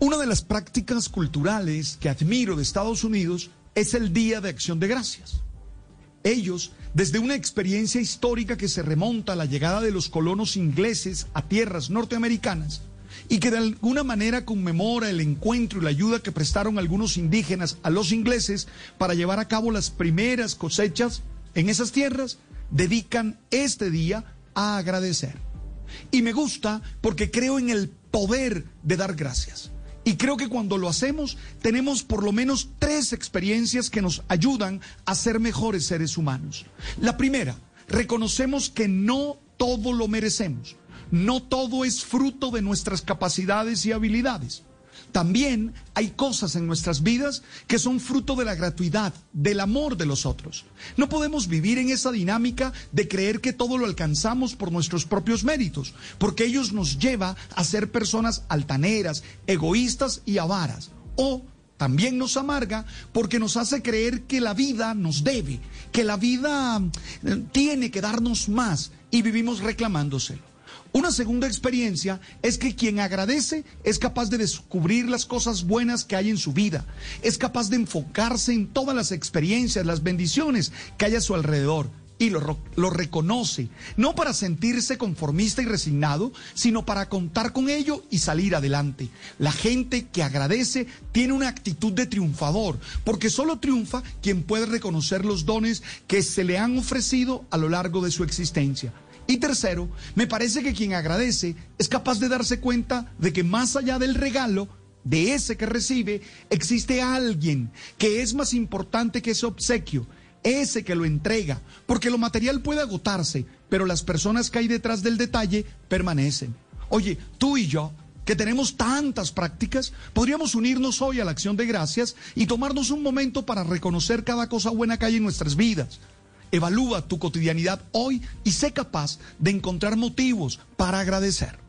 Una de las prácticas culturales que admiro de Estados Unidos es el Día de Acción de Gracias. Ellos, desde una experiencia histórica que se remonta a la llegada de los colonos ingleses a tierras norteamericanas y que de alguna manera conmemora el encuentro y la ayuda que prestaron algunos indígenas a los ingleses para llevar a cabo las primeras cosechas en esas tierras, dedican este día a agradecer. Y me gusta porque creo en el poder de dar gracias. Y creo que cuando lo hacemos tenemos por lo menos tres experiencias que nos ayudan a ser mejores seres humanos. La primera, reconocemos que no todo lo merecemos. No todo es fruto de nuestras capacidades y habilidades. También hay cosas en nuestras vidas que son fruto de la gratuidad, del amor de los otros. No podemos vivir en esa dinámica de creer que todo lo alcanzamos por nuestros propios méritos, porque ellos nos lleva a ser personas altaneras, egoístas y avaras. O también nos amarga porque nos hace creer que la vida nos debe, que la vida eh, tiene que darnos más y vivimos reclamándoselo. Una segunda experiencia es que quien agradece es capaz de descubrir las cosas buenas que hay en su vida, es capaz de enfocarse en todas las experiencias, las bendiciones que hay a su alrededor y lo, lo, reconoce, no para sentirse conformista y resignado, sino para contar con ello y salir adelante. La gente que agradece tiene una actitud de triunfador, porque solo triunfa quien puede reconocer los dones que se le han ofrecido a lo largo de su existencia. Y tercero, me parece que quien agradece es capaz de darse cuenta de que más allá del regalo, de ese que recibe, existe alguien que es más importante que ese obsequio, ese que lo entrega, porque lo material puede agotarse, pero las personas que hay detrás del detalle permanecen. Oye, tú y yo, que tenemos tantas prácticas, podríamos unirnos hoy a la acción de gracias y tomarnos un momento para reconocer cada cosa buena que hay en nuestras vidas Evalúa tu cotidianidad hoy y sé capaz de encontrar motivos para agradecer.